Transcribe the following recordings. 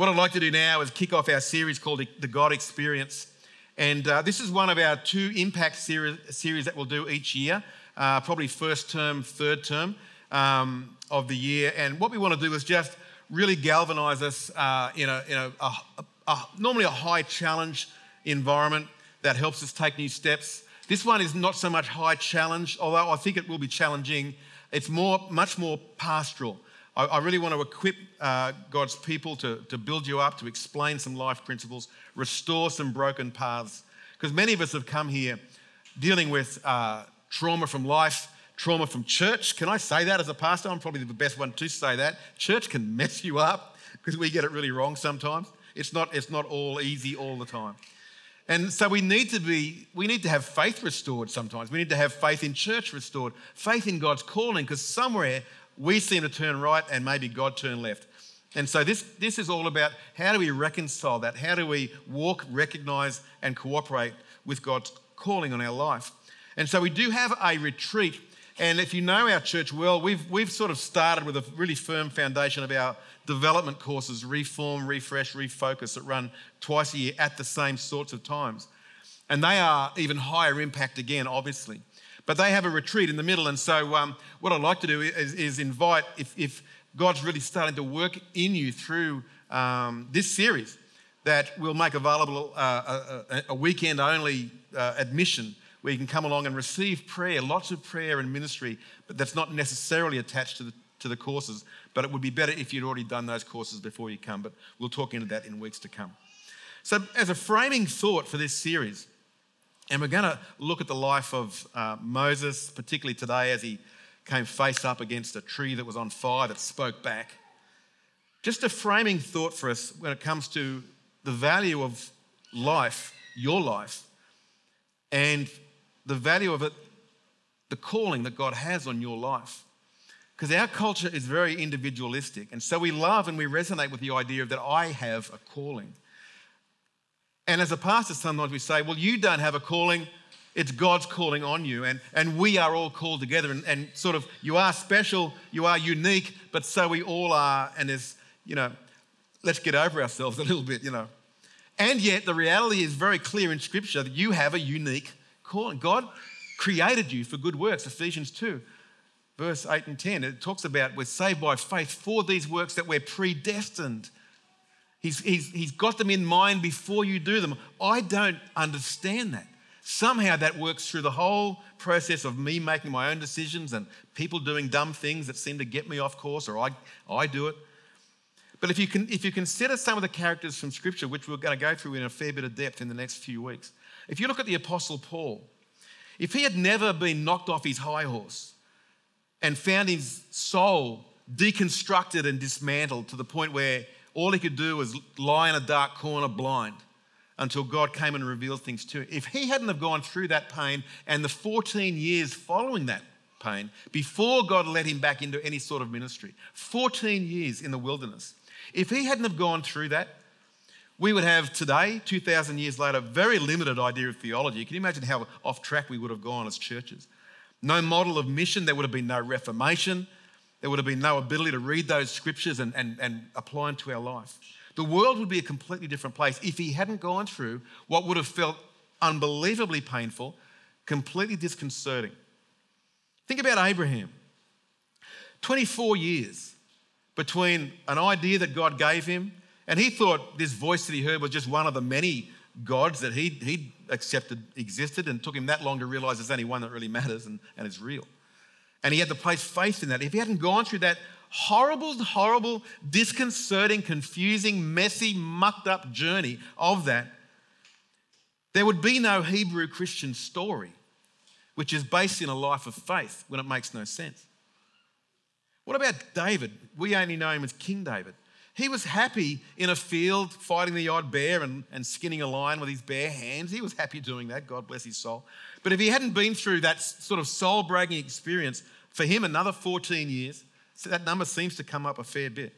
What I'd like to do now is kick off our series called The God Experience. And uh, this is one of our two impact series, series that we'll do each year, uh, probably first term, third term um, of the year. And what we want to do is just really galvanize us uh, in, a, in a, a, a, normally a high challenge environment that helps us take new steps. This one is not so much high challenge, although I think it will be challenging. It's more, much more pastoral. I, I really want to equip uh, God's people to, to build you up, to explain some life principles, restore some broken paths. Because many of us have come here dealing with uh, trauma from life, trauma from church. Can I say that as a pastor? I'm probably the best one to say that. Church can mess you up because we get it really wrong sometimes. It's not, it's not all easy all the time. And so we need to be, we need to have faith restored sometimes. We need to have faith in church restored, faith in God's calling, because somewhere we seem to turn right and maybe God turn left. And so this, this is all about how do we reconcile that? How do we walk, recognize, and cooperate with God's calling on our life? And so we do have a retreat. And if you know our church well, we've, we've sort of started with a really firm foundation of our development courses, Reform, Refresh, Refocus, that run twice a year at the same sorts of times. And they are even higher impact again, obviously. But they have a retreat in the middle. And so, um, what I'd like to do is, is invite, if, if, God's really starting to work in you through um, this series, that we'll make available uh, a, a, weekend only uh, admission where you can come along and receive prayer, lots of prayer and ministry, but that's not necessarily attached to the, to the courses. But it would be better if you'd already done those courses before you come. But we'll talk into that in weeks to come. So, as a framing thought for this series, and we're going to look at the life of uh, Moses, particularly today as he came face up against a tree that was on fire that spoke back. Just a framing thought for us when it comes to the value of life, your life, and the value of it, the calling that God has on your life. Because our culture is very individualistic. And so we love and we resonate with the idea that I have a calling. And as a pastor, sometimes we say, well, you don't have a calling, it's God's calling on you. And, and we are all called together. And, and sort of, you are special, you are unique, but so we all are. And there's, you know, let's get over ourselves a little bit, you know. And yet, the reality is very clear in Scripture that you have a unique calling. God created you for good works, Ephesians 2 verse 8 and 10, it talks about we're saved by faith for these works that we're predestined. He's, he's, he's got them in mind before you do them. I don't understand that. Somehow that works through the whole process of me making my own decisions and people doing dumb things that seem to get me off course, or I, I do it. But if you, can, if you consider some of the characters from Scripture, which we're going to go through in a fair bit of depth in the next few weeks, if you look at the Apostle Paul, if he had never been knocked off his high horse, and found his soul deconstructed and dismantled to the point where all he could do was lie in a dark corner blind until God came and revealed things to him. If he hadn't have gone through that pain and the 14 years following that pain, before God let him back into any sort of ministry, 14 years in the wilderness, if he hadn't have gone through that, we would have today, 2,000 years later, very limited idea of theology. Can you imagine how off track we would have gone as churches? no model of mission, there would have been no reformation, there would have been no ability to read those scriptures and, and, and apply them to our life. The world would be a completely different place if he hadn't gone through what would have felt unbelievably painful, completely disconcerting. Think about Abraham 24 years between an idea that God gave him, and he thought this voice that he heard was just one of the many gods that he he accepted existed and took him that long to realize there's only one that really matters and, and is real. And he had to place faith in that. If he hadn't gone through that horrible, horrible, disconcerting, confusing, messy, mucked up journey of that, there would be no Hebrew Christian story, which is based in a life of faith when it makes no sense. What about David? We only know him as King David. He was happy in a field fighting the odd bear and, and skinning a lion with his bare hands. He was happy doing that, God bless his soul. But if he hadn't been through that sort of soul breaking experience, for him, another 14 years, so that number seems to come up a fair bit.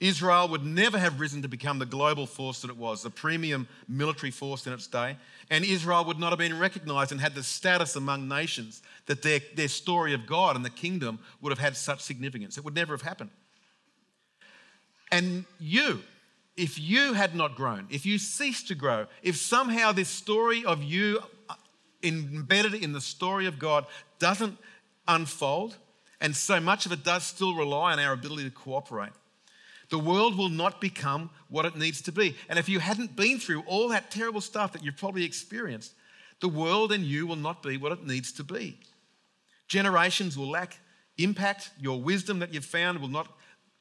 Israel would never have risen to become the global force that it was, the premium military force in its day. And Israel would not have been recognized and had the status among nations that their, their story of God and the kingdom would have had such significance. It would never have happened. And you, if you had not grown, if you ceased to grow, if somehow this story of you embedded in the story of God doesn't unfold, and so much of it does still rely on our ability to cooperate, the world will not become what it needs to be. And if you hadn't been through all that terrible stuff that you've probably experienced, the world and you will not be what it needs to be. Generations will lack impact. Your wisdom that you've found will not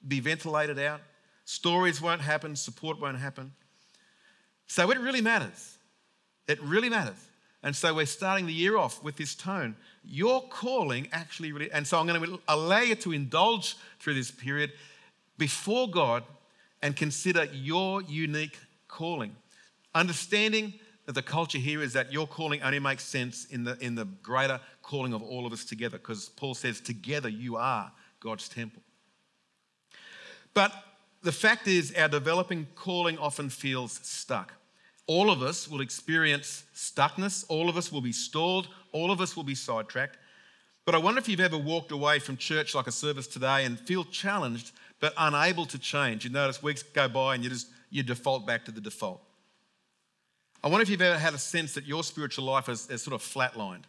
be ventilated out. Stories won't happen. Support won't happen. So it really matters. It really matters. And so we're starting the year off with this tone. Your calling actually really, and so I'm going to allow you to indulge through this period before God and consider your unique calling. Understanding that the culture here is that your calling only makes sense in the, in the greater calling of all of us together, because Paul says, together you are God's temple. But the fact is, our developing calling often feels stuck. All of us will experience stuckness, all of us will be stalled, all of us will be sidetracked. But I wonder if you've ever walked away from church like a service today and feel challenged but unable to change. You notice weeks go by and you just you default back to the default. I wonder if you've ever had a sense that your spiritual life is, is sort of flatlined.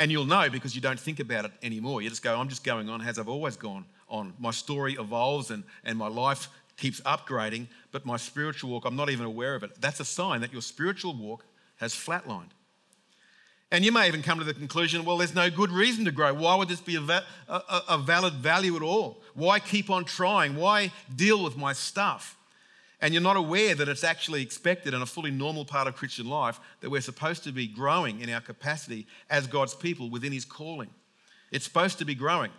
And you'll know because you don't think about it anymore. You just go, I'm just going on as I've always gone on. My story evolves and, and my life keeps upgrading, but my spiritual walk, I'm not even aware of it. That's a sign that your spiritual walk has flatlined. And you may even come to the conclusion well, there's no good reason to grow. Why would this be a, va- a, a valid value at all? Why keep on trying? Why deal with my stuff? And you're not aware that it's actually expected in a fully normal part of Christian life that we're supposed to be growing in our capacity as God's people within His calling. It's supposed to be growing.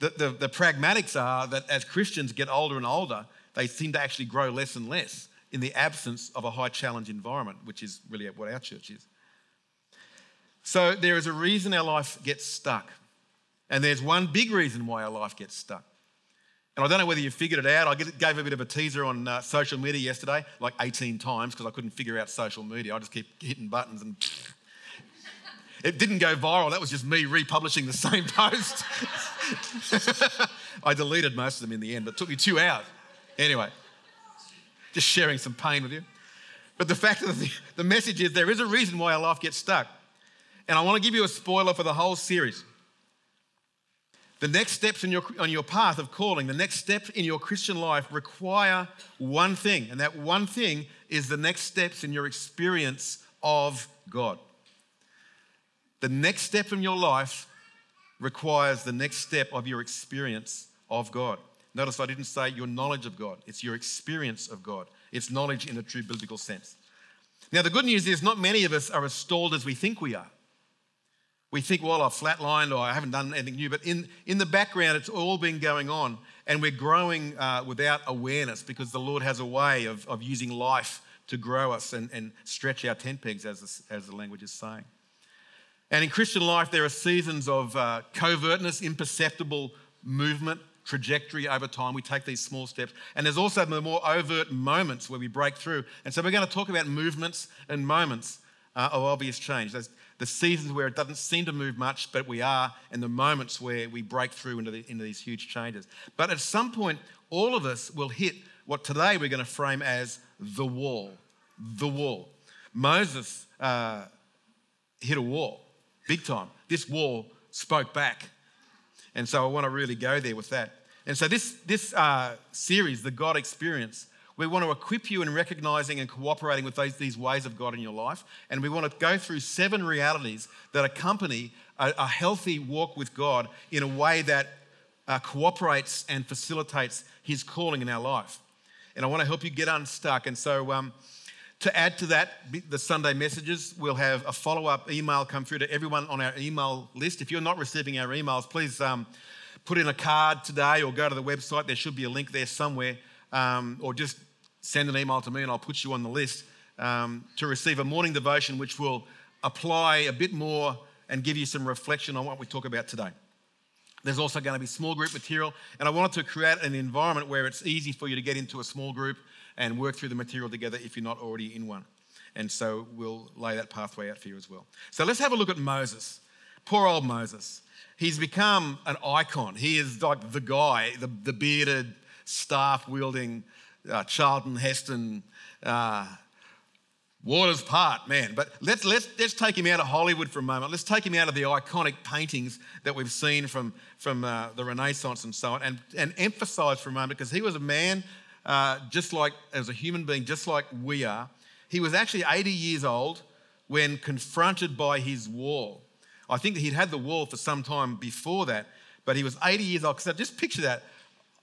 The, the, the pragmatics are that as Christians get older and older, they seem to actually grow less and less in the absence of a high challenge environment, which is really what our church is. So there is a reason our life gets stuck. And there's one big reason why our life gets stuck. And I don't know whether you figured it out. I gave a bit of a teaser on uh, social media yesterday, like 18 times, because I couldn't figure out social media. I just keep hitting buttons and it didn't go viral. That was just me republishing the same post. I deleted most of them in the end, but it took me two hours. Anyway, just sharing some pain with you. But the fact of the, the message is there is a reason why our life gets stuck. And I want to give you a spoiler for the whole series. The next steps in your, on your path of calling, the next step in your Christian life require one thing, and that one thing is the next steps in your experience of God. The next step in your life requires the next step of your experience of God. Notice I didn't say your knowledge of God, it's your experience of God. It's knowledge in a true biblical sense. Now, the good news is not many of us are as stalled as we think we are. We think, well, I've flatlined or I haven't done anything new, but in, in the background, it's all been going on, and we're growing uh, without awareness because the Lord has a way of, of using life to grow us and, and stretch our tent pegs, as the, as the language is saying. And in Christian life, there are seasons of uh, covertness, imperceptible movement, trajectory over time. We take these small steps. And there's also the more overt moments where we break through. And so we're going to talk about movements and moments uh, of obvious change. There's the seasons where it doesn't seem to move much, but we are, and the moments where we break through into, the, into these huge changes. But at some point, all of us will hit what today we're going to frame as the wall. The wall. Moses uh, hit a wall big time. This wall spoke back. And so I want to really go there with that. And so this, this uh, series, The God Experience, we want to equip you in recognizing and cooperating with these, these ways of God in your life. And we want to go through seven realities that accompany a, a healthy walk with God in a way that uh, cooperates and facilitates His calling in our life. And I want to help you get unstuck. And so, um, to add to that, the Sunday messages, we'll have a follow up email come through to everyone on our email list. If you're not receiving our emails, please um, put in a card today or go to the website. There should be a link there somewhere. Um, or just send an email to me and I'll put you on the list um, to receive a morning devotion which will apply a bit more and give you some reflection on what we talk about today. There's also going to be small group material, and I wanted to create an environment where it's easy for you to get into a small group and work through the material together if you're not already in one. And so we'll lay that pathway out for you as well. So let's have a look at Moses. Poor old Moses. He's become an icon. He is like the guy, the, the bearded, staff wielding uh, Charlton Heston, uh, Waters part, man. But let's, let's, let's take him out of Hollywood for a moment. Let's take him out of the iconic paintings that we've seen from, from uh, the Renaissance and so on and, and emphasize for a moment because he was a man uh, just like, as a human being, just like we are. He was actually 80 years old when confronted by his wall. I think he'd had the wall for some time before that, but he was 80 years old. Because just picture that.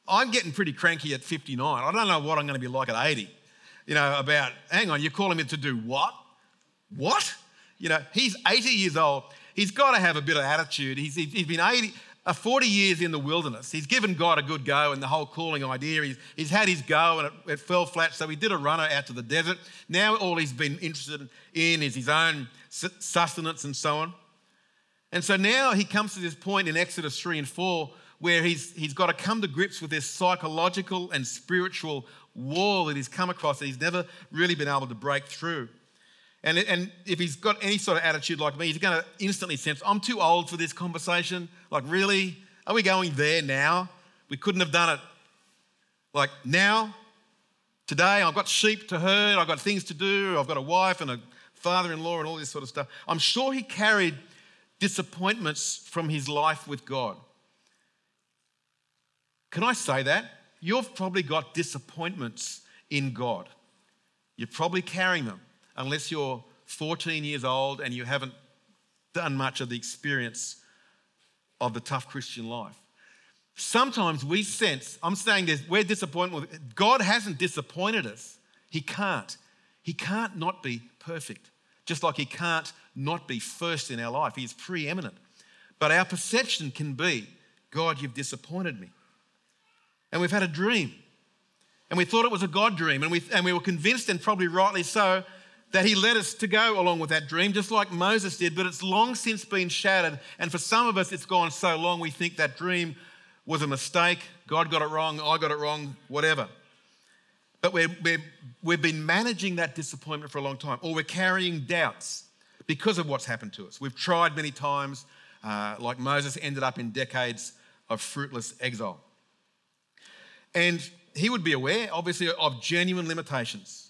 I'm getting pretty cranky at 59. I don't know what I'm going to be like at 80 you know, about, hang on, you're calling me to do what? What? You know, he's 80 years old. He's got to have a bit of attitude. He's, he's been 80, uh, 40 years in the wilderness. He's given God a good go and the whole calling idea. He's, he's had his go and it, it fell flat, so he did a runner out to the desert. Now all he's been interested in is his own sustenance and so on. And so now he comes to this point in Exodus 3 and 4 where he's, he's got to come to grips with this psychological and spiritual wall that he's come across that he's never really been able to break through. And, and if he's got any sort of attitude like me, he's going to instantly sense, I'm too old for this conversation. Like, really? Are we going there now? We couldn't have done it like now, today. I've got sheep to herd, I've got things to do, I've got a wife and a father in law and all this sort of stuff. I'm sure he carried disappointments from his life with God. Can I say that? You've probably got disappointments in God. You're probably carrying them, unless you're 14 years old and you haven't done much of the experience of the tough Christian life. Sometimes we sense, I'm saying this, we're disappointed. God hasn't disappointed us. He can't. He can't not be perfect, just like He can't not be first in our life. He is preeminent. But our perception can be God, you've disappointed me and we've had a dream. And we thought it was a God dream, and we, and we were convinced, and probably rightly so, that He led us to go along with that dream, just like Moses did, but it's long since been shattered. And for some of us, it's gone so long we think that dream was a mistake. God got it wrong, I got it wrong, whatever. But we're, we've been managing that disappointment for a long time, or we're carrying doubts because of what's happened to us. We've tried many times, uh, like Moses ended up in decades of fruitless exile. And he would be aware, obviously, of genuine limitations.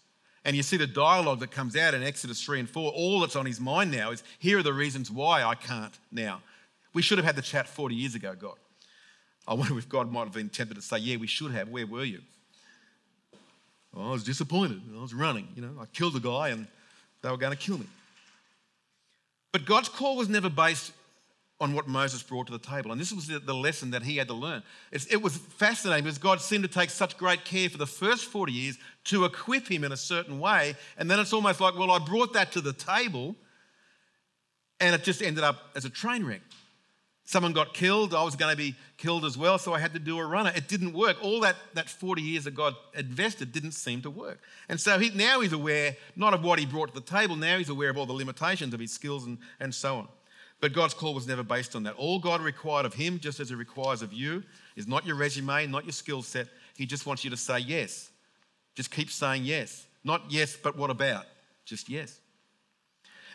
And you see the dialogue that comes out in Exodus 3 and 4. All that's on his mind now is here are the reasons why I can't now. We should have had the chat 40 years ago, God. I wonder if God might have been tempted to say, Yeah, we should have. Where were you? Well, I was disappointed. I was running. You know, I killed a guy and they were going to kill me. But God's call was never based on what Moses brought to the table. And this was the, lesson that he had to learn. It's, it was fascinating because God seemed to take such great care for the first 40 years to equip him in a certain way. And then it's almost like, well, I brought that to the table and it just ended up as a train wreck. Someone got killed. I was going to be killed as well, so I had to do a runner. It didn't work. All that, that 40 years that God invested didn't seem to work. And so he, now he's aware not of what he brought to the table, now he's aware of all the limitations of his skills and, and so on. But God's call was never based on that. All God required of him, just as he requires of you, is not your resume, not your skill set. He just wants you to say yes. Just keep saying yes. Not yes, but what about? Just yes.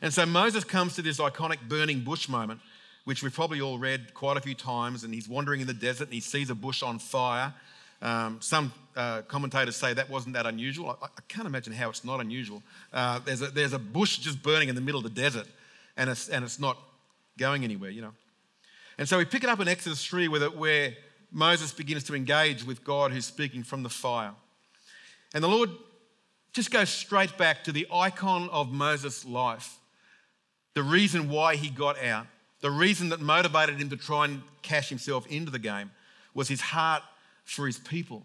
And so Moses comes to this iconic burning bush moment, which we've probably all read quite a few times, and he's wandering in the desert and he sees a bush on fire. Um, some uh, commentators say that wasn't that unusual. I, I, can't imagine how it's not unusual. Uh, there's, a, there's a bush just burning in the middle of the desert, and it's, and it's not going anywhere, you know. And so we pick it up in Exodus 3 where, where Moses begins to engage with God who's speaking from the fire. And the Lord just goes straight back to the icon of Moses' life, the reason why he got out, the reason that motivated him to try and cash himself into the game was his heart for his people.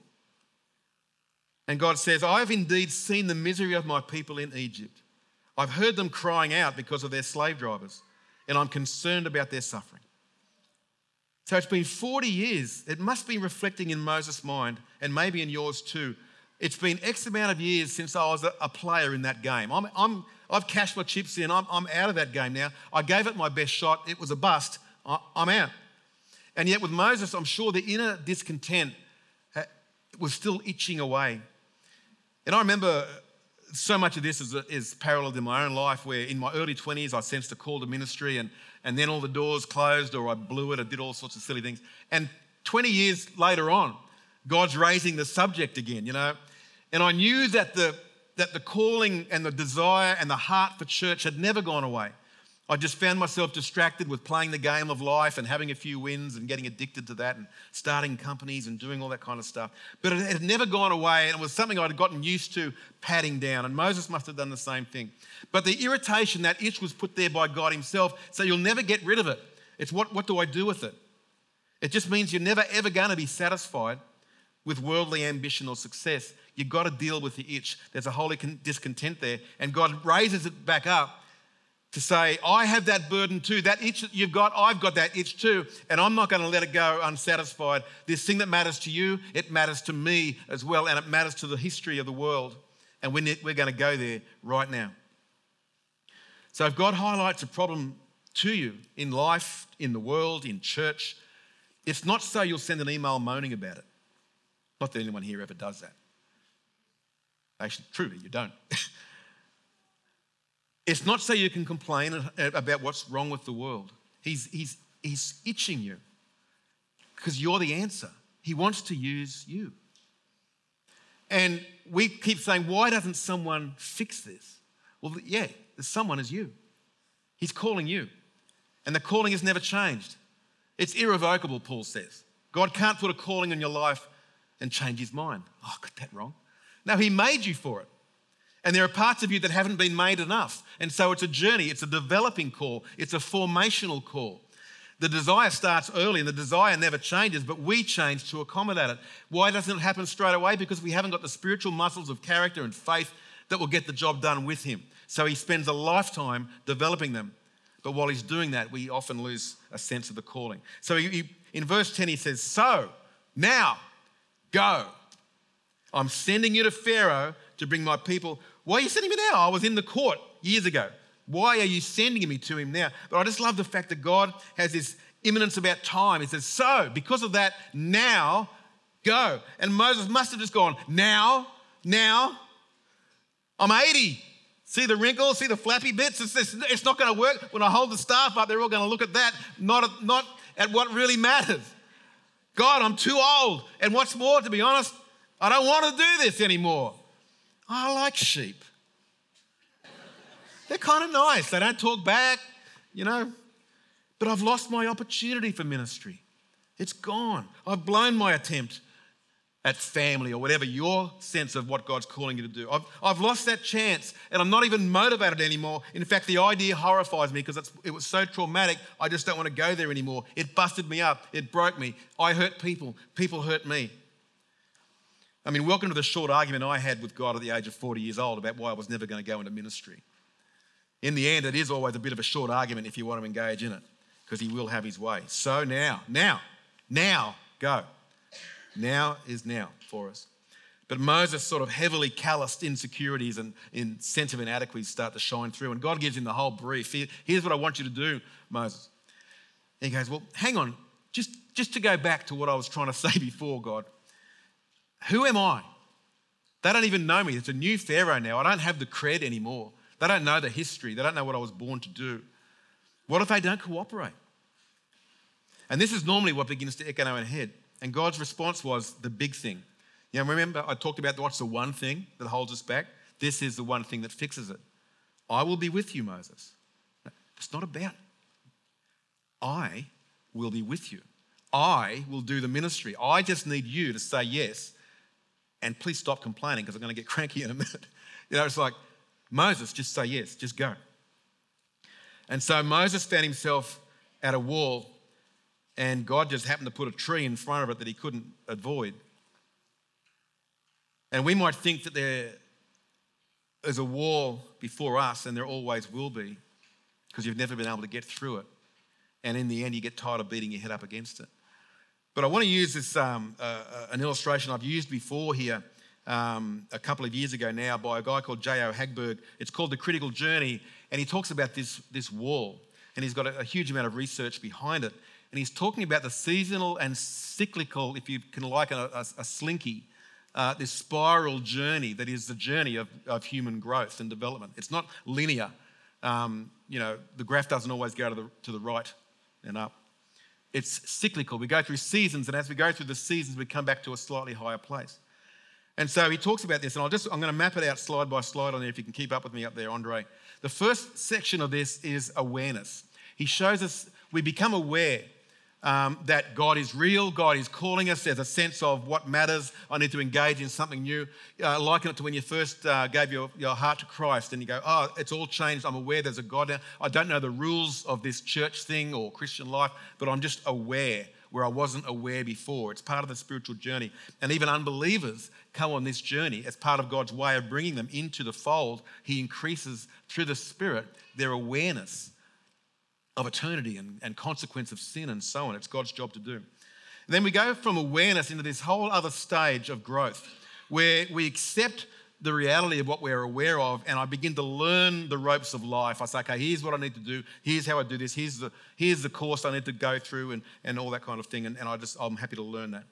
And God says, I have indeed seen the misery of my people in Egypt. I've heard them crying out because of their slave drivers and I'm concerned about their suffering. So it's been 40 years. It must be reflecting in Moses' mind and maybe in yours too. It's been X amount of years since I was a, player in that game. I'm, I'm, I've cashed my chips in. I'm, I'm out of that game now. I gave it my best shot. It was a bust. I, I'm out. And yet, with Moses, I'm sure the inner discontent uh, was still itching away. And I remember so much of this is, is paralleled in my own life where in my early 20s I sensed a call to ministry and, and then all the doors closed or I blew it, I did all sorts of silly things. And 20 years later on, God's raising the subject again, you know. And I knew that the, that the calling and the desire and the heart for church had never gone away. I just found myself distracted with playing the game of life and having a few wins and getting addicted to that and starting companies and doing all that kind of stuff. But it had never gone away and it was something I'd gotten used to patting down. And Moses must have done the same thing. But the irritation, that itch was put there by God Himself, so you'll never get rid of it. It's what, what do I do with it? It just means you're never ever going to be satisfied with worldly ambition or success. You've got to deal with the itch. There's a holy discontent there. And God raises it back up to say, I have that burden too. That itch that you've got, I've got that itch too. And I'm not going to let it go unsatisfied. This thing that matters to you, it matters to me as well. And it matters to the history of the world. And we're going to go there right now. So if God highlights a problem to you in life, in the world, in church, it's not so you'll send an email moaning about it. Not that anyone here ever does that. Actually, truly, you don't. It's not so you can complain about what's wrong with the world. He's, he's, he's itching you because you're the answer. He wants to use you. And we keep saying, why doesn't someone fix this? Well, yeah, the someone is you. He's calling you. And the calling has never changed. It's irrevocable, Paul says. God can't put a calling in your life and change his mind. Oh, I got that wrong. No, he made you for it. And there are parts of you that haven't been made enough. And so it's a journey, it's a developing call, it's a formational call. The desire starts early and the desire never changes, but we change to accommodate it. Why doesn't it happen straight away? Because we haven't got the spiritual muscles of character and faith that will get the job done with Him. So He spends a lifetime developing them. But while He's doing that, we often lose a sense of the calling. So he, he, in verse 10, He says, So now go. I'm sending you to Pharaoh to bring my people why are you sending me now? I was in the court years ago. Why are you sending me to him now? But I just love the fact that God has this imminence about time. He says, So, because of that, now go. And Moses must have just gone, Now, now, I'm 80. See the wrinkles, see the flappy bits? It's, it's, not going to work. When I hold the staff up, they're all going to look at that, not at, not at what really matters. God, I'm too old. And what's more, to be honest, I don't want to do this anymore. I like sheep. They're kind of nice. They don't talk back, you know. But I've lost my opportunity for ministry. It's gone. I've blown my attempt at family or whatever your sense of what God's calling you to do. I've, I've lost that chance and I'm not even motivated anymore. In fact, the idea horrifies me because it was so traumatic, I just don't want to go there anymore. It busted me up, it broke me. I hurt people, people hurt me. I mean, welcome to the short argument I had with God at the age of 40 years old about why I was never going to go into ministry. In the end, it is always a bit of a short argument if you want to engage in it, because He will have His way. So now, now, now, go. Now is now for us. But Moses sort of heavily calloused insecurities and in sense of inadequacy start to shine through. And God gives him the whole brief. Here's what I want you to do, Moses. he goes, Well, hang on, just, just to go back to what I was trying to say before, God. Who am I? They don't even know me. It's a new Pharaoh now. I don't have the cred anymore. They don't know the history. They don't know what I was born to do. What if they don't cooperate? And this is normally what begins to echo in our head. And God's response was the big thing. You know, remember I talked about what's the one thing that holds us back? This is the one thing that fixes it. I will be with you, Moses. It's not about I will be with you. I will do the ministry. I just need you to say yes and please stop complaining because I'm going to get cranky in a minute. You know, it's like, Moses, just say yes, just go. And so Moses found himself at a wall, and God just happened to put a tree in front of it that he couldn't avoid. And we might think that there is a wall before us, and there always will be, because you've never been able to get through it. And in the end, you get tired of beating your head up against it. But I want to use this um, uh, uh, an illustration I've used before here um, a couple of years ago now by a guy called J.O. Hagberg. It's called The Critical Journey, and he talks about this, this wall, and he's got a, a huge amount of research behind it. And he's talking about the seasonal and cyclical, if you can like a, a, a slinky, uh, this spiral journey that is the journey of, of human growth and development. It's not linear. Um, you know, the graph doesn't always go to the, to the right and up it's cyclical. We go through seasons, and as we go through the seasons, we come back to a slightly higher place. And so he talks about this, and I'll just, I'm going to map it out slide by slide on there if you can keep up with me up there, Andre. The first section of this is awareness. He shows us we become aware um, that God is real, God is calling us. There's a sense of what matters. I need to engage in something new. Uh, liken it to when you first uh, gave your, your heart to Christ and you go, Oh, it's all changed. I'm aware there's a God now. I don't know the rules of this church thing or Christian life, but I'm just aware where I wasn't aware before. It's part of the spiritual journey. And even unbelievers come on this journey as part of God's way of bringing them into the fold. He increases through the Spirit their awareness of eternity and, and consequence of sin and so on. It's God's job to do. Then we go from awareness into this whole other stage of growth where we accept the reality of what we're aware of and I begin to learn the ropes of life. I say, okay, here's what I need to do. Here's how I do this. Here's the, here's the course I need to go through and, and all that kind of thing. And, and I just, I'm happy to learn that.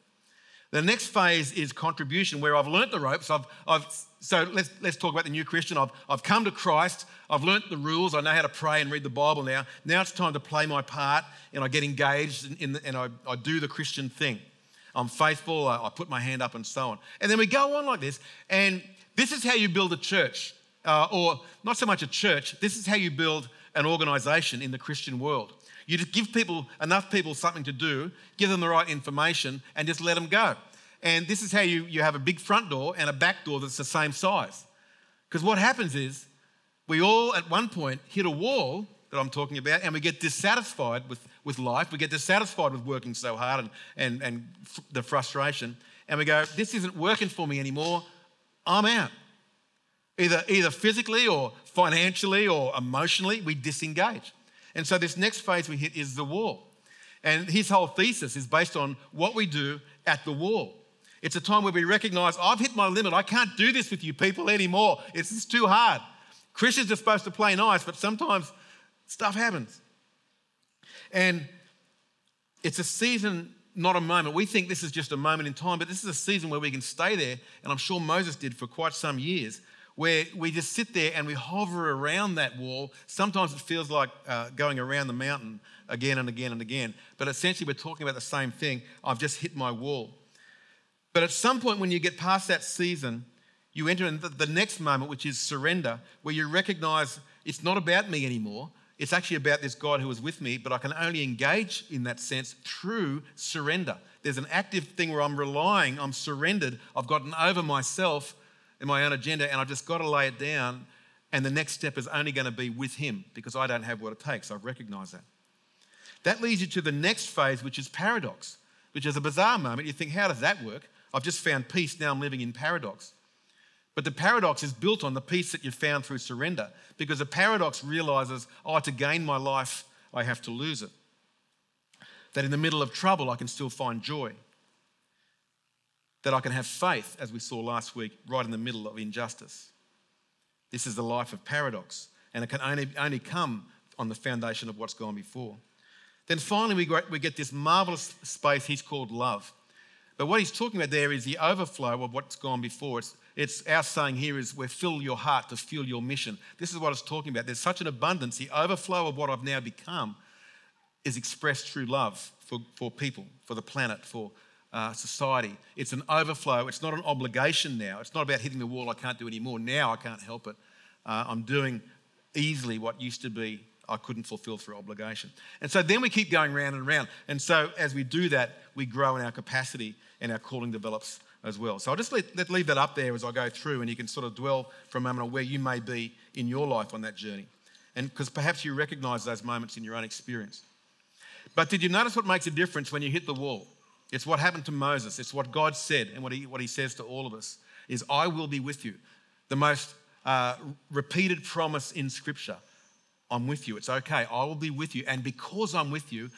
The next phase is contribution, where I've learnt the ropes. I've, I've, so let's, let's talk about the new Christian. I've, I've come to Christ. I've learnt the rules. I know how to pray and read the Bible now. Now it's time to play my part, and I get engaged in, in the, and I, I do the Christian thing. I'm faithful. I, I put my hand up, and so on. And then we go on like this. And this is how you build a church, uh, or not so much a church. This is how you build an organization in the Christian world. You just give people, enough people something to do, give them the right information, and just let them go. And this is how you, you have a big front door and a back door that's the same size. Because what happens is we all at one point hit a wall that I'm talking about and we get dissatisfied with, with life. We get dissatisfied with working so hard and, and, and f- the frustration. And we go, this isn't working for me anymore. I'm out. Either, either physically or financially or emotionally, we disengage. And so this next phase we hit is the wall. And his whole thesis is based on what we do at the wall. It's a time where we recognize I've hit my limit. I can't do this with you people anymore. It's, it's too hard. Christians are supposed to play nice, but sometimes stuff happens. And it's a season, not a moment. We think this is just a moment in time, but this is a season where we can stay there. And I'm sure Moses did for quite some years where we just sit there and we hover around that wall. Sometimes it feels like uh, going around the mountain again and again and again. But essentially, we're talking about the same thing. I've just hit my wall. But at some point, when you get past that season, you enter in the next moment, which is surrender, where you recognize it's not about me anymore. It's actually about this God who is with me, but I can only engage in that sense through surrender. There's an active thing where I'm relying, I'm surrendered, I've gotten over myself in my own agenda, and I've just got to lay it down. And the next step is only going to be with Him because I don't have what it takes. I recognize that. That leads you to the next phase, which is paradox, which is a bizarre moment. You think, how does that work? I've just found peace, now I'm living in paradox. But the paradox is built on the peace that you've found through surrender because the paradox realizes, oh, to gain my life, I have to lose it. That in the middle of trouble, I can still find joy that I can have faith, as we saw last week, right in the middle of injustice. This is the life of paradox, and it can only, only come on the foundation of what's gone before. Then finally, we get, we get this marvelous space he's called love. But what he's talking about there is the overflow of what's gone before. It's, it's our saying here is we fill your heart to fuel your mission. This is what it's talking about. There's such an abundance. The overflow of what I've now become is expressed through love for, for people, for the planet, for uh, society. It's an overflow. It's not an obligation now. It's not about hitting the wall, I can't do anymore. Now I can't help it. Uh, I'm doing easily what used to be I couldn't fulfill through obligation. And so then we keep going round and round. And so as we do that, we grow in our capacity and our calling develops as well. So I'll just let, let leave that up there as I go through and you can sort of dwell for a moment on where you may be in your life on that journey. And because perhaps you recognize those moments in your own experience. But did you notice what makes a difference when you hit the wall? It's what happened to Moses. It's what God said and what he, what he says to all of us is, I will be with you. The most uh, repeated promise in Scripture. I'm with you. It's okay. I will be with you. And because I'm with you,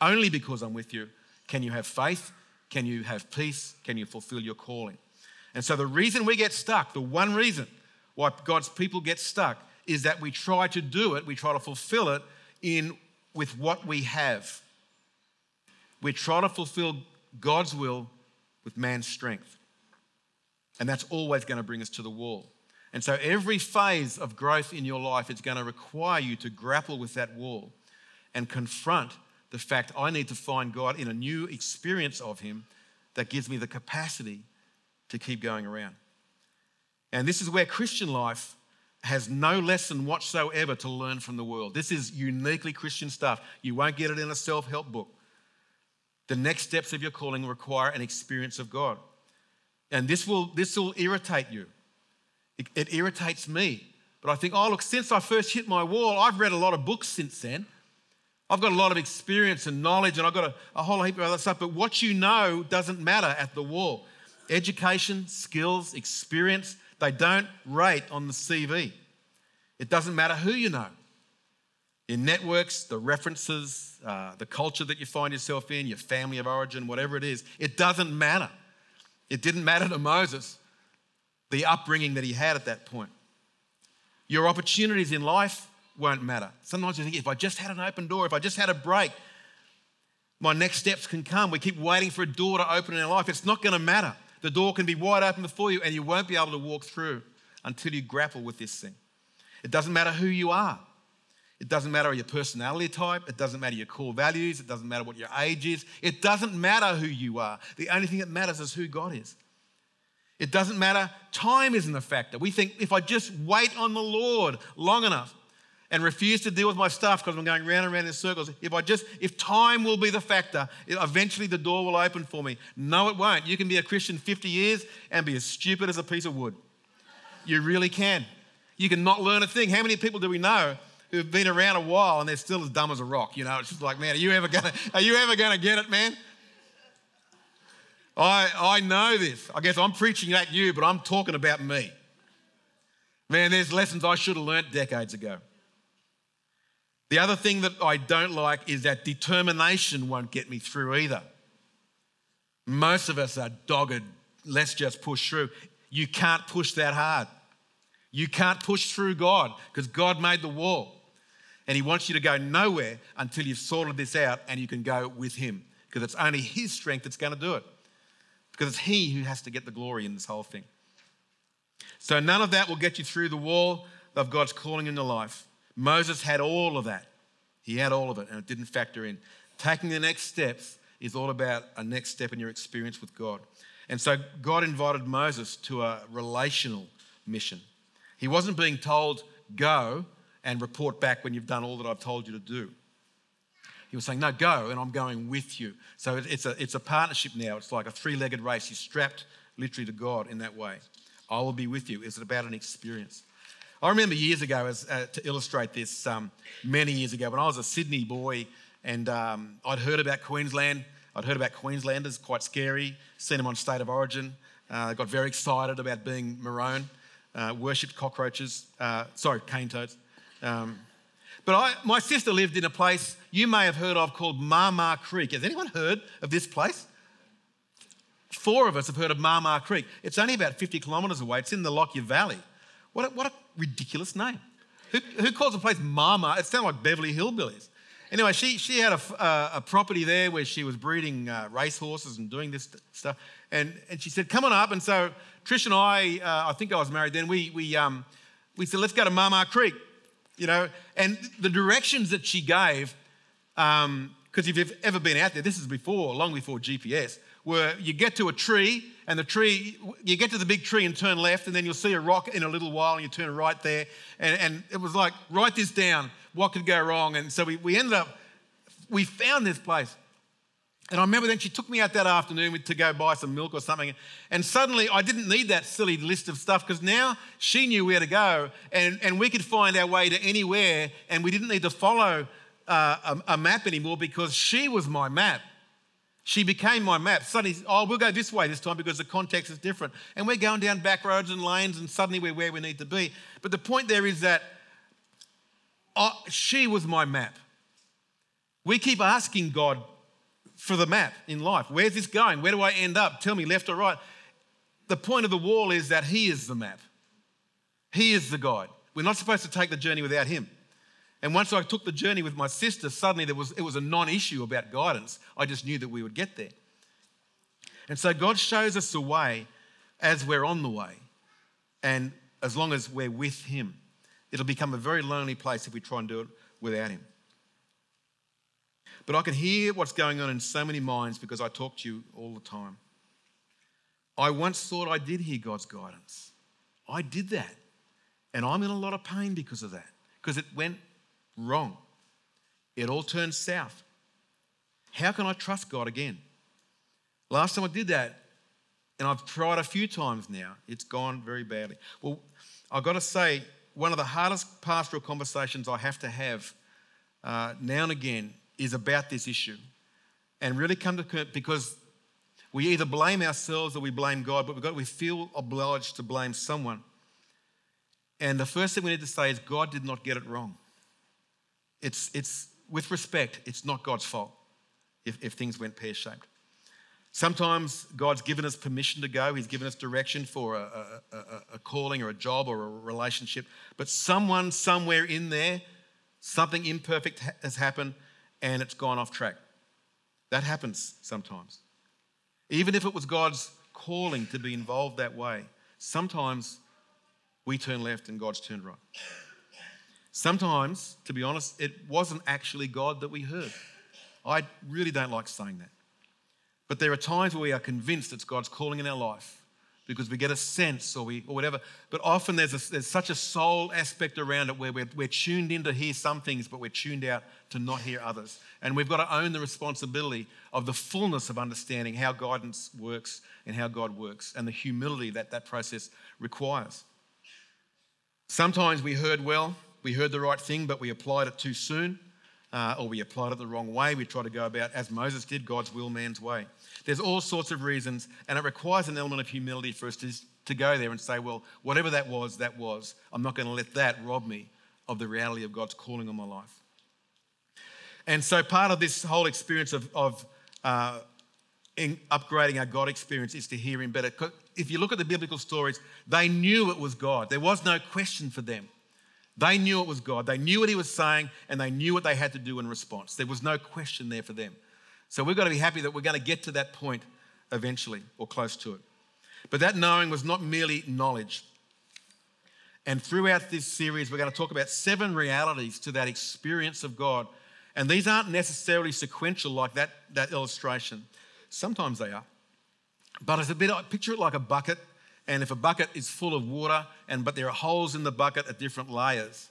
only because I'm with you, can you have faith? Can you have peace? Can you fulfill your calling? And so the reason we get stuck, the one reason why God's people get stuck, is that we try to do it, we try to fulfill it in with what we have. We try to fulfill God's will with man's strength. And that's always going to bring us to the wall. And so every phase of growth in your life is going to require you to grapple with that wall and confront the fact I need to find God in a new experience of Him that gives me the capacity to keep going around. And this is where Christian life has no lesson whatsoever to learn from the world. This is uniquely Christian stuff. You won't get it in a self help book. The next steps of your calling require an experience of God. And this will, this will irritate you. It, it irritates me. But I think, oh, look, since I first hit my wall, I've read a lot of books since then. I've got a lot of experience and knowledge, and I've got a, a whole heap of other stuff. But what you know doesn't matter at the wall. Education, skills, experience, they don't rate on the CV. It doesn't matter who you know. Your networks, the references, uh, the culture that you find yourself in, your family of origin, whatever it is, it doesn't matter. It didn't matter to Moses, the upbringing that he had at that point. Your opportunities in life won't matter. Sometimes you think, if I just had an open door, if I just had a break, my next steps can come. We keep waiting for a door to open in our life. It's not going to matter. The door can be wide open before you, and you won't be able to walk through until you grapple with this thing. It doesn't matter who you are. It doesn't matter your personality type. It doesn't matter your core values. It doesn't matter what your age is. It doesn't matter who you are. The only thing that matters is who God is. It doesn't matter. Time isn't a factor. We think if I just wait on the Lord long enough and refuse to deal with my stuff because I'm going round and round in circles, if I just, if time will be the factor, eventually the door will open for me. No, it won't. You can be a Christian 50 years and be as stupid as a piece of wood. You really can. You can not learn a thing. How many people do we know who've been around a while and they're still as dumb as a rock? You know, it's just like, man, are you ever gonna, are you ever gonna get it, man? I, I know this. I guess I'm preaching at you, but I'm talking about me. Man, there's lessons I should have learnt decades ago. The other thing that I don't like is that determination won't get me through either. Most of us are dogged, let's just push through. You can't push that hard. You can't push through God because God made the wall. And He wants you to go nowhere until you've sorted this out and you can go with Him because it's only His strength that's going to do it. Because it's He who has to get the glory in this whole thing. So none of that will get you through the wall of God's calling in your life. Moses had all of that. He had all of it and it didn't factor in. Taking the next steps is all about a next step in your experience with God. And so God invited Moses to a relational mission. He wasn't being told, go and report back when you've done all that I've told you to do. He was saying, no, go, and I'm going with you. So it's a, it's a partnership now. It's like a three legged race. He's strapped literally to God in that way. I will be with you. It's about an experience. I remember years ago, as, uh, to illustrate this, um, many years ago, when I was a Sydney boy and um, I'd heard about Queensland. I'd heard about Queenslanders, quite scary, seen them on State of Origin. Uh, got very excited about being maroon uh, worshipped cockroaches, uh, sorry, cane toads. Um, but I, my sister lived in a place you may have heard of called Ma Ma Creek. Has anyone heard of this place? Four of us have heard of Ma Ma Creek. It's only about 50 kilometres away. It's in the Lockyer Valley. What a, what a ridiculous name. Who, who calls a place Ma Ma? It sounds like Beverly Hillbillies. Anyway, she, she had a, uh, a property there where she was breeding uh, racehorses and doing this stuff. And, and she said, Come on up. And so Trish and I, uh, I think I was married then, we, we, um, we said, Let's go to Ma Ma Creek. You know, and the directions that she gave, because um, if you've ever been out there, this is before, long before GPS, where you get to a tree and the tree, you get to the big tree and turn left, and then you'll see a rock in a little while and you turn right there. And, and it was like, write this down what could go wrong? And so we, we ended up, we found this place. And I remember then she took me out that afternoon to go buy some milk or something. And suddenly I didn't need that silly list of stuff because now she knew where to go and, and we could find our way to anywhere and we didn't need to follow uh, a, a, map anymore because she was my map. She became my map. Suddenly, oh, we'll go this way this time because the context is different. And we're going down back roads and lanes and suddenly we're where we need to be. But the point there is that Oh, she was my map. We keep asking God for the map in life. Where's this going? Where do I end up? Tell me left or right. The point of the wall is that He is the map, He is the guide. We're not supposed to take the journey without Him. And once I took the journey with my sister, suddenly there was, it was a non issue about guidance. I just knew that we would get there. And so God shows us the way as we're on the way, and as long as we're with Him. It'll become a very lonely place if we try and do it without Him. But I can hear what's going on in so many minds because I talk to you all the time. I once thought I did hear God's guidance. I did that. And I'm in a lot of pain because of that, because it went wrong. It all turned south. How can I trust God again? Last time I did that, and I've tried a few times now, it's gone very badly. Well, I've got to say, one of the hardest pastoral conversations I have to have uh, now and again is about this issue. And really come to because we either blame ourselves or we blame God, but we've got, we feel obliged to blame someone. And the first thing we need to say is God did not get it wrong. It's, it's with respect, it's not God's fault if, if things went pear shaped. Sometimes God's given us permission to go, He's given us direction for a, a, a, a, calling or a job or a relationship. But someone, somewhere in there, something imperfect has happened and it's gone off track. That happens sometimes. Even if it was God's calling to be involved that way, sometimes we turn left and God's turned right. Sometimes, to be honest, it wasn't actually God that we heard. I really don't like saying that. But there are times where we are convinced it's God's calling in our life because we get a sense or, we, or whatever. But often there's, a, there's such a soul aspect around it where we're, we're tuned in to hear some things, but we're tuned out to not hear others. And we've got to own the responsibility of the fullness of understanding how guidance works and how God works and the humility that that process requires. Sometimes we heard well, we heard the right thing, but we applied it too soon uh, or we applied it the wrong way. We tried to go about, as Moses did, God's will, man's way. There's all sorts of reasons, and it requires an element of humility for us to, to go there and say, well, whatever that was, that was. I'm not going to let that rob me of the reality of God's calling on my life. And so, part of this whole experience of, of uh, upgrading our God experience is to hear Him better. If you look at the biblical stories, they knew it was God. There was no question for them. They knew it was God. They knew what He was saying, and they knew what they had to do in response. There was no question there for them. So we've got to be happy that we're going to get to that point eventually, or close to it. But that knowing was not merely knowledge. And throughout this series, we're going to talk about seven realities to that experience of God. And these aren't necessarily sequential like that, that illustration. Sometimes they are. But it's a bit, picture it like a bucket and if a bucket is full of water, and but there are holes in the bucket at different layers,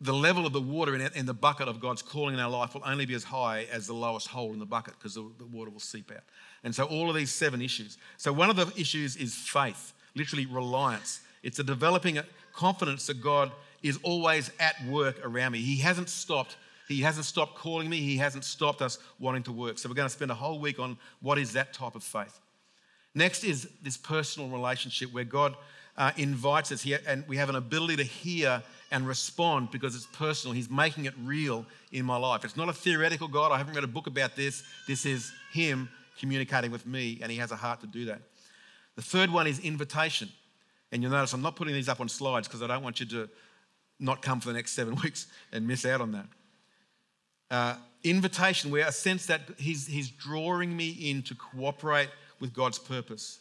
the level of the water in, it, in the bucket of God's calling in our life will only be as high as the lowest hole in the bucket because the, the water will seep out. And so, all of these seven issues. So, one of the issues is faith, literally reliance. It's a developing confidence that God is always at work around me. He hasn't stopped. He hasn't stopped calling me. He hasn't stopped us wanting to work. So, we're going to spend a whole week on what is that type of faith. Next is this personal relationship where God uh, invites us here and we have an ability to hear and respond because it's personal. He's making it real in my life. It's not a theoretical God. I haven't read a book about this. This is Him communicating with me, and He has a heart to do that. The third one is invitation. And you'll notice I'm not putting these up on slides because I don't want you to not come for the next seven weeks and miss out on that. Uh, invitation, where a sense that he's, he's drawing me in to cooperate with God's purpose.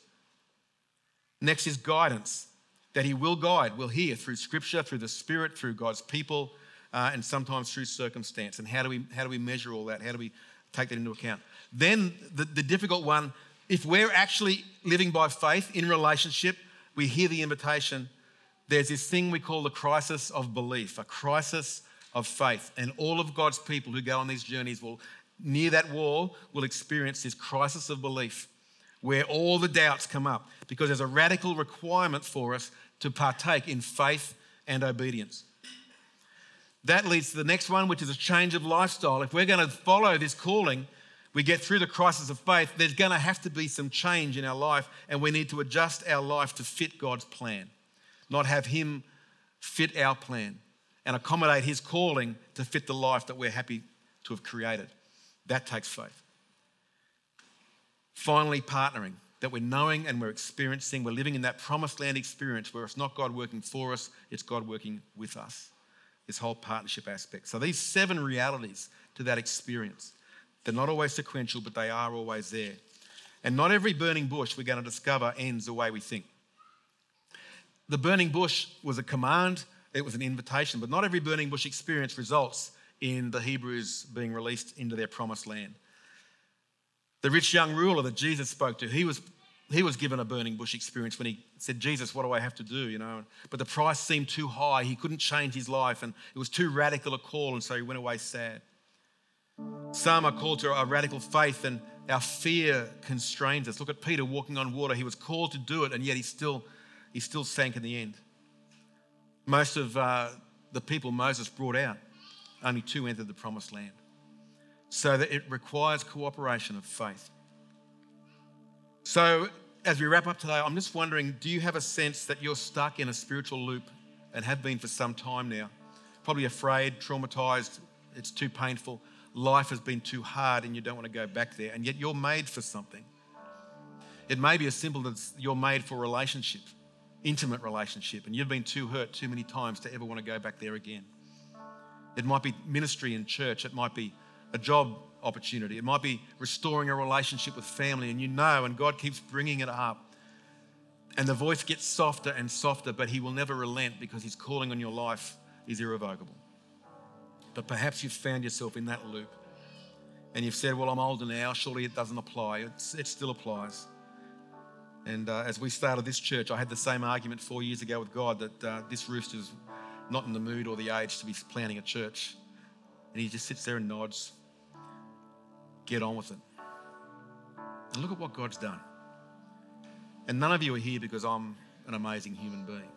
Next is guidance, that He will guide, will hear through Scripture, through the Spirit, through God's people, uh, and sometimes through circumstance. And how do we how do we measure all that? How do we take that into account? Then the, the difficult one, if we're actually living by faith in relationship, we hear the invitation. There's this thing we call the crisis of belief, a crisis of faith. And all of God's people who go on these journeys will, near that wall, will experience this crisis of belief where all the doubts come up because there's a radical requirement for us to partake in faith and obedience. That leads to the next one, which is a change of lifestyle. If we're going to follow this calling, we get through the crisis of faith, there's going to have to be some change in our life, and we need to adjust our life to fit God's plan, not have Him fit our plan and accommodate His calling to fit the life that we're happy to have created. That takes faith. Finally, partnering, that we're knowing and we're experiencing, we're living in that promised land experience where it's not God working for us, it's God working with us. This whole partnership aspect. So, these seven realities to that experience, they're not always sequential, but they are always there. And not every burning bush we're going to discover ends the way we think. The burning bush was a command, it was an invitation, but not every burning bush experience results in the Hebrews being released into their promised land. The rich young ruler that Jesus spoke to, he was he was given a burning bush experience when he said, Jesus, what do I have to do? You know, but the price seemed too high. He couldn't change his life, and it was too radical a call, and so he went away sad. Some are called to a radical faith, and our fear constrains us. Look at Peter walking on water. He was called to do it, and yet he still, he still sank in the end. Most of uh, the people Moses brought out, only two entered the promised land. So that it requires cooperation of faith. So, as we wrap up today, I'm just wondering do you have a sense that you're stuck in a spiritual loop and have been for some time now? Probably afraid, traumatized, it's too painful, life has been too hard, and you don't want to go back there, and yet you're made for something. It may be as simple as you're made for relationship, intimate relationship, and you've been too hurt too many times to ever want to go back there again. It might be ministry in church, it might be a job opportunity. It might be restoring a relationship with family, and you know, and God keeps bringing it up. And the voice gets softer and softer, but He will never relent because His calling on your life is irrevocable. But perhaps you've found yourself in that loop and you've said, Well, I'm older now, surely it doesn't apply. It's, it still applies. And uh, as we started this church, I had the same argument four years ago with God that uh, this rooster's not in the mood or the age to be planning a church. And he just sits there and nods get on with it. And look at what God's done. And none of you are here because I'm an amazing human being.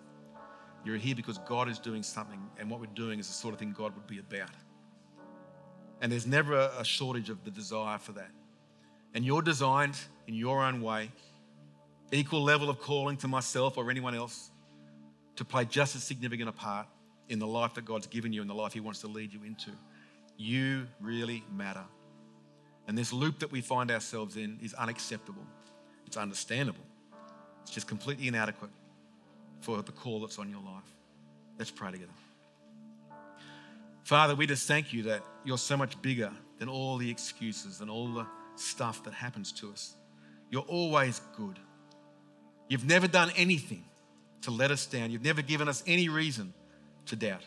You're here because God is doing something, and what we're doing is the sort of thing God would be about. And there's never a shortage of the desire for that. And you're designed in your own way, equal level of calling to myself or anyone else, to play just as significant a part in the life that God's given you and the life He wants to lead you into. You really matter. And this loop that we find ourselves in is unacceptable. It's understandable. It's just completely inadequate for the call that's on your life. Let's pray together. Father, we just thank you that you're so much bigger than all the excuses and all the stuff that happens to us. You're always good. You've never done anything to let us down. You've never given us any reason to doubt.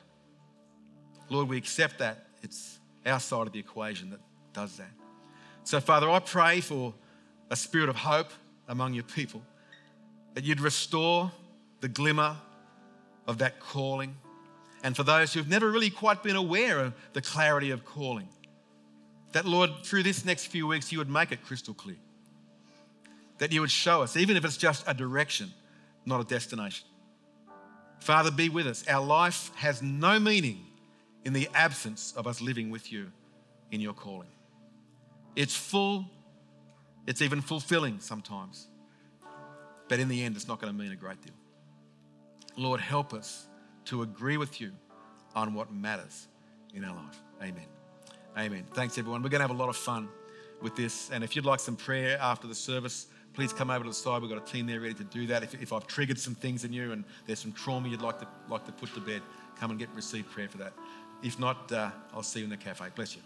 Lord, we accept that. It's our side of the equation that does that. So, Father, I pray for a spirit of hope among your people, that you'd restore the glimmer of that calling. And for those who've never really quite been aware of the clarity of calling, that, Lord, through this next few weeks, you would make it crystal clear. That you would show us, even if it's just a direction, not a destination. Father, be with us. Our life has no meaning in the absence of us living with you in your calling. It's full, it's even fulfilling sometimes. But in the end, it's not going to mean a great deal. Lord, help us to agree with you on what matters in our life. Amen. Amen. Thanks, everyone. We're going to have a lot of fun with this. And if you'd like some prayer after the service, please come over to the side. We've got a team there ready to do that. If, if I've triggered some things in you and there's some trauma you'd like to, like to put to bed, come and get receive prayer for that. If not, uh, I'll see you in the cafe. Bless you.